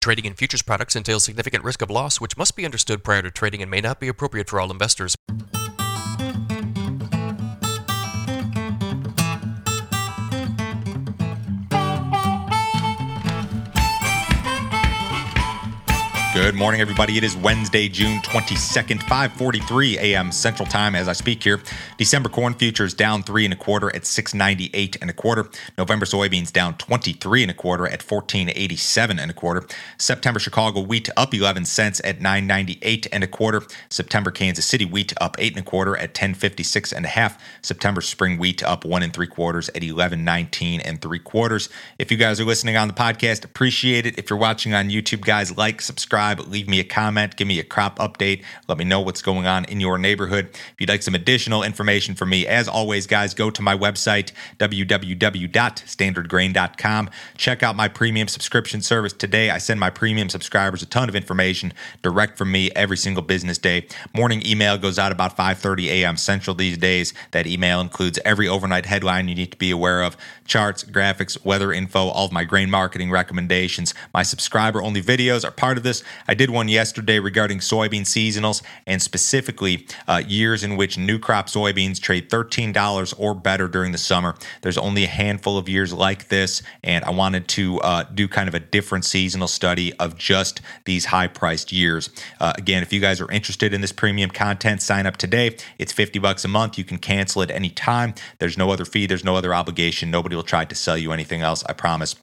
Trading in futures products entails significant risk of loss, which must be understood prior to trading and may not be appropriate for all investors. Good morning, everybody. It is Wednesday, June 22nd, 5:43 a.m. Central Time. As I speak here, December corn futures down three and a quarter at 698 and a quarter. November soybeans down 23 and a quarter at 1487 and a quarter. September Chicago wheat up 11 cents at 998 and a quarter. September Kansas City wheat up eight and a quarter at 1056 and a half. September spring wheat up one and three quarters at 1119 and three quarters. If you guys are listening on the podcast, appreciate it. If you're watching on YouTube, guys, like, subscribe subscribe, leave me a comment, give me a crop update, let me know what's going on in your neighborhood. If you'd like some additional information from me, as always, guys, go to my website, www.standardgrain.com. Check out my premium subscription service today. I send my premium subscribers a ton of information direct from me every single business day. Morning email goes out about 5:30 a.m. Central these days. That email includes every overnight headline you need to be aware of, charts, graphics, weather info, all of my grain marketing recommendations. My subscriber only videos are part of this. I did one yesterday regarding soybean seasonals and specifically uh, years in which new crop soybeans trade $13 or better during the summer. There's only a handful of years like this, and I wanted to uh, do kind of a different seasonal study of just these high priced years. Uh, again, if you guys are interested in this premium content, sign up today. It's 50 bucks a month. You can cancel at any time. There's no other fee, there's no other obligation. Nobody will try to sell you anything else, I promise.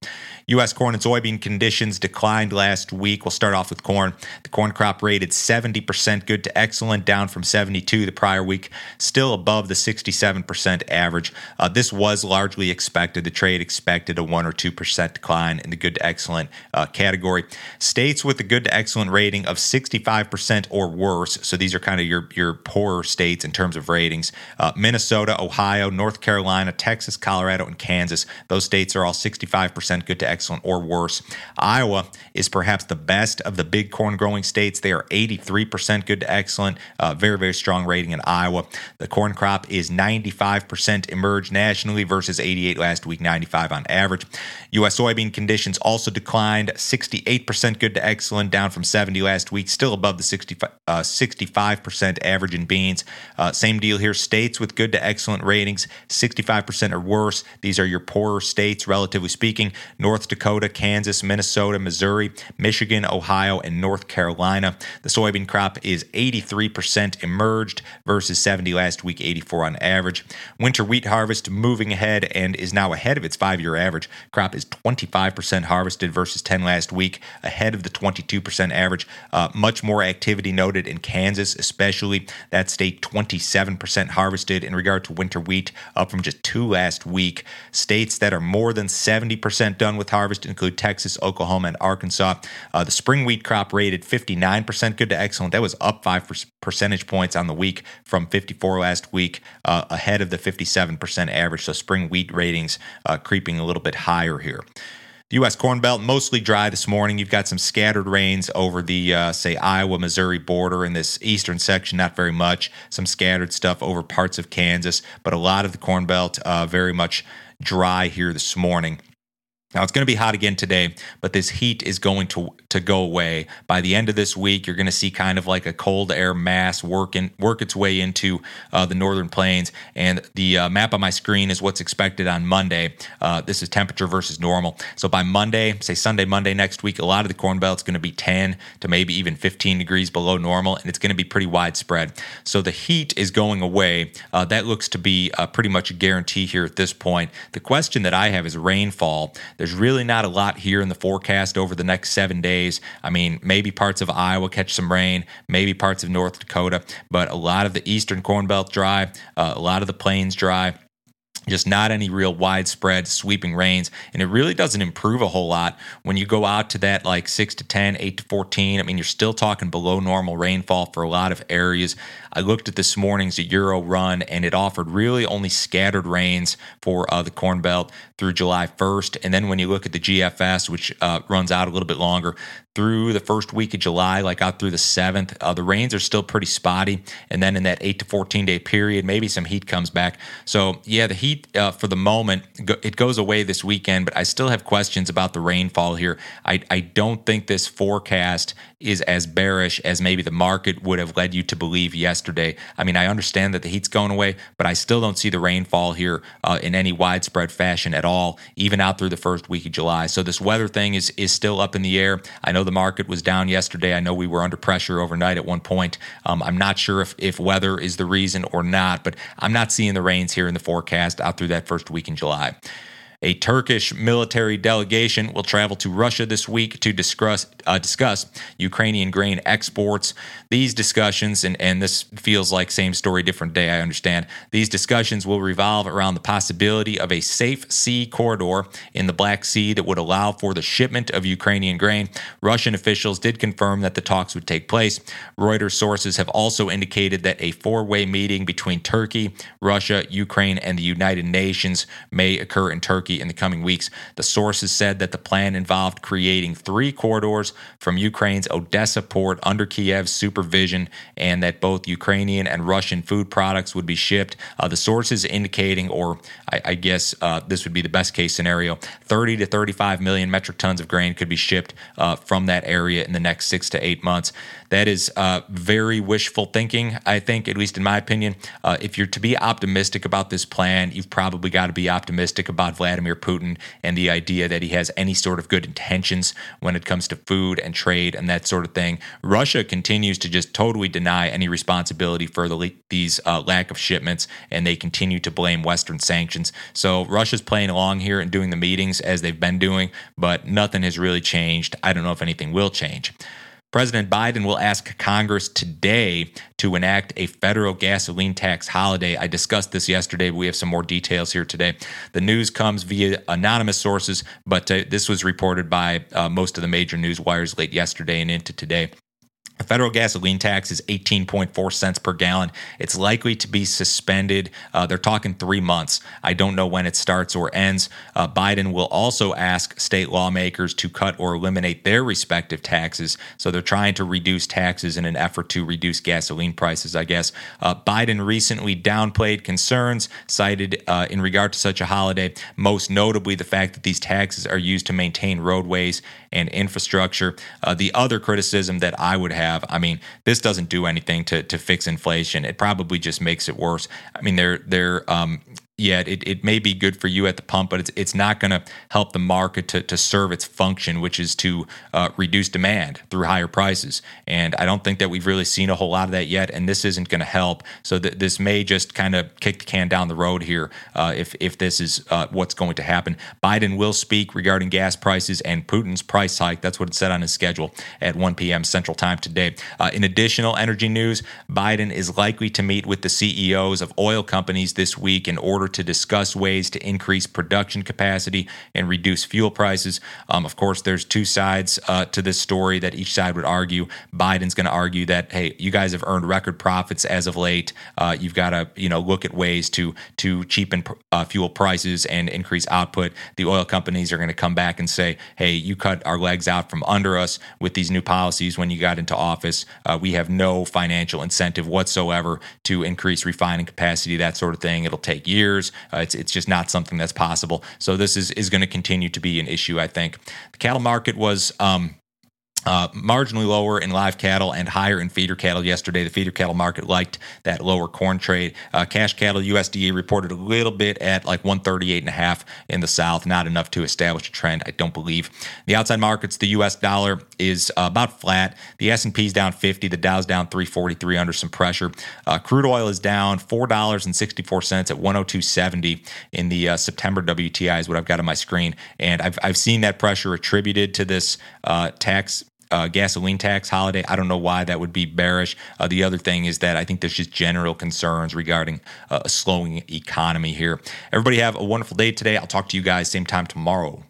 U.S. corn and soybean conditions declined last week. We'll start off with corn. The corn crop rated 70% good to excellent, down from 72 the prior week, still above the 67% average. Uh, this was largely expected. The trade expected a 1 or 2% decline in the good to excellent uh, category. States with a good to excellent rating of 65% or worse, so these are kind of your, your poorer states in terms of ratings uh, Minnesota, Ohio, North Carolina, Texas, Colorado, and Kansas. Those states are all 65% good to excellent or worse. Iowa is perhaps the best of the big corn growing states. They are 83% good to excellent, uh, very, very strong rating in Iowa. The corn crop is 95% emerged nationally versus 88 last week, 95 on average. U.S. soybean conditions also declined 68% good to excellent, down from 70 last week, still above the 65, uh, 65% average in beans. Uh, same deal here. States with good to excellent ratings, 65% or worse. These are your poorer states, relatively speaking. North Dakota, Kansas, Minnesota, Missouri, Michigan, Ohio, and North Carolina. The soybean crop is 83% emerged versus 70 last week, 84 on average. Winter wheat harvest moving ahead and is now ahead of its five year average. Crop is 25% harvested versus 10 last week, ahead of the 22% average. Uh, much more activity noted in Kansas, especially. That state 27% harvested in regard to winter wheat, up from just two last week. States that are more than 70% done with harvest include Texas, Oklahoma, and Arkansas. Uh, the spring wheat crop rated 59% good to excellent. That was up five percentage points on the week from 54 last week, uh, ahead of the 57% average. So spring wheat ratings uh, creeping a little bit higher here. The U.S. Corn Belt mostly dry this morning. You've got some scattered rains over the, uh, say, Iowa Missouri border in this eastern section, not very much. Some scattered stuff over parts of Kansas, but a lot of the Corn Belt uh, very much dry here this morning. Now it's going to be hot again today, but this heat is going to to go away by the end of this week. You're going to see kind of like a cold air mass work in, work its way into uh, the northern plains, and the uh, map on my screen is what's expected on Monday. Uh, this is temperature versus normal. So by Monday, say Sunday, Monday next week, a lot of the corn belt is going to be 10 to maybe even 15 degrees below normal, and it's going to be pretty widespread. So the heat is going away. Uh, that looks to be uh, pretty much a guarantee here at this point. The question that I have is rainfall. There's really not a lot here in the forecast over the next seven days. I mean, maybe parts of Iowa catch some rain, maybe parts of North Dakota, but a lot of the eastern corn belt dry, uh, a lot of the plains dry just not any real widespread sweeping rains and it really doesn't improve a whole lot when you go out to that like 6 to 10 8 to 14 i mean you're still talking below normal rainfall for a lot of areas I looked at this morning's Euro run, and it offered really only scattered rains for uh, the Corn Belt through July 1st. And then when you look at the GFS, which uh, runs out a little bit longer, through the first week of July, like out through the 7th, uh, the rains are still pretty spotty. And then in that 8 to 14 day period, maybe some heat comes back. So, yeah, the heat heat uh, for the moment it goes away this weekend, but I still have questions about the rainfall here. I, I don't think this forecast is as bearish as maybe the market would have led you to believe yesterday. I mean, I understand that the heat's going away, but I still don't see the rainfall here uh, in any widespread fashion at all, even out through the first week of July. So this weather thing is is still up in the air. I know the market was down yesterday. I know we were under pressure overnight at one point. Um, I'm not sure if if weather is the reason or not, but I'm not seeing the rains here in the forecast out through that first week in July. A Turkish military delegation will travel to Russia this week to discuss, uh, discuss Ukrainian grain exports. These discussions, and, and this feels like same story, different day, I understand. These discussions will revolve around the possibility of a safe sea corridor in the Black Sea that would allow for the shipment of Ukrainian grain. Russian officials did confirm that the talks would take place. Reuters sources have also indicated that a four way meeting between Turkey, Russia, Ukraine, and the United Nations may occur in Turkey Turkey in the coming weeks. The sources said that the plan involved creating three corridors from Ukraine's Odessa port under Kiev's supervision, and that both Ukrainian and Russian food products would be shipped. Uh, the sources indicating, or I, I guess uh, this would be the best case scenario, 30 to 35 million metric tons of grain could be shipped uh, from that area in the next six to eight months. That is uh, very wishful thinking, I think, at least in my opinion. Uh, if you're to be optimistic about this plan, you've probably got to be optimistic about Vladimir. Vladimir Putin and the idea that he has any sort of good intentions when it comes to food and trade and that sort of thing. Russia continues to just totally deny any responsibility for the, these uh, lack of shipments, and they continue to blame Western sanctions. So Russia's playing along here and doing the meetings as they've been doing, but nothing has really changed. I don't know if anything will change. President Biden will ask Congress today to enact a federal gasoline tax holiday. I discussed this yesterday, but we have some more details here today. The news comes via anonymous sources, but uh, this was reported by uh, most of the major news wires late yesterday and into today. The federal gasoline tax is 18.4 cents per gallon. It's likely to be suspended. Uh, they're talking three months. I don't know when it starts or ends. Uh, Biden will also ask state lawmakers to cut or eliminate their respective taxes. So they're trying to reduce taxes in an effort to reduce gasoline prices, I guess. Uh, Biden recently downplayed concerns cited uh, in regard to such a holiday, most notably the fact that these taxes are used to maintain roadways and infrastructure. Uh, the other criticism that I would have have. I mean, this doesn't do anything to to fix inflation. It probably just makes it worse. I mean, they're they're um, yeah, it, it may be good for you at the pump, but it's it's not going to help the market to, to serve its function, which is to uh, reduce demand through higher prices. And I don't think that we've really seen a whole lot of that yet, and this isn't going to help. So th- this may just kind of kick the can down the road here uh, if if this is uh, what's going to happen. Biden will speak regarding gas prices and Putin's price hike. That's what it said on his schedule at 1 p.m. Central Time today. Uh, in additional energy news, Biden is likely to meet with the CEOs of oil companies this week in order to discuss ways to increase production capacity and reduce fuel prices. Um, of course, there's two sides uh, to this story that each side would argue. Biden's going to argue that hey, you guys have earned record profits as of late. Uh, you've got to you know look at ways to to cheapen uh, fuel prices and increase output. The oil companies are going to come back and say, hey, you cut our legs out from under us with these new policies when you got into office. Uh, we have no financial incentive whatsoever to increase refining capacity, that sort of thing. It'll take years. Uh, it's it's just not something that's possible. So this is is going to continue to be an issue. I think the cattle market was. Um, uh, marginally lower in live cattle and higher in feeder cattle yesterday. The feeder cattle market liked that lower corn trade. Uh, cash cattle USDA reported a little bit at like 138 and a half in the south, not enough to establish a trend, I don't believe. The outside markets, the US dollar is uh, about flat. The S&P is down 50, the Dow's down 343 under some pressure. Uh, crude oil is down $4.64 at 102.70 in the uh, September WTI is what I've got on my screen, and I've I've seen that pressure attributed to this uh, tax uh, gasoline tax holiday. I don't know why that would be bearish. Uh, the other thing is that I think there's just general concerns regarding uh, a slowing economy here. Everybody have a wonderful day today. I'll talk to you guys same time tomorrow.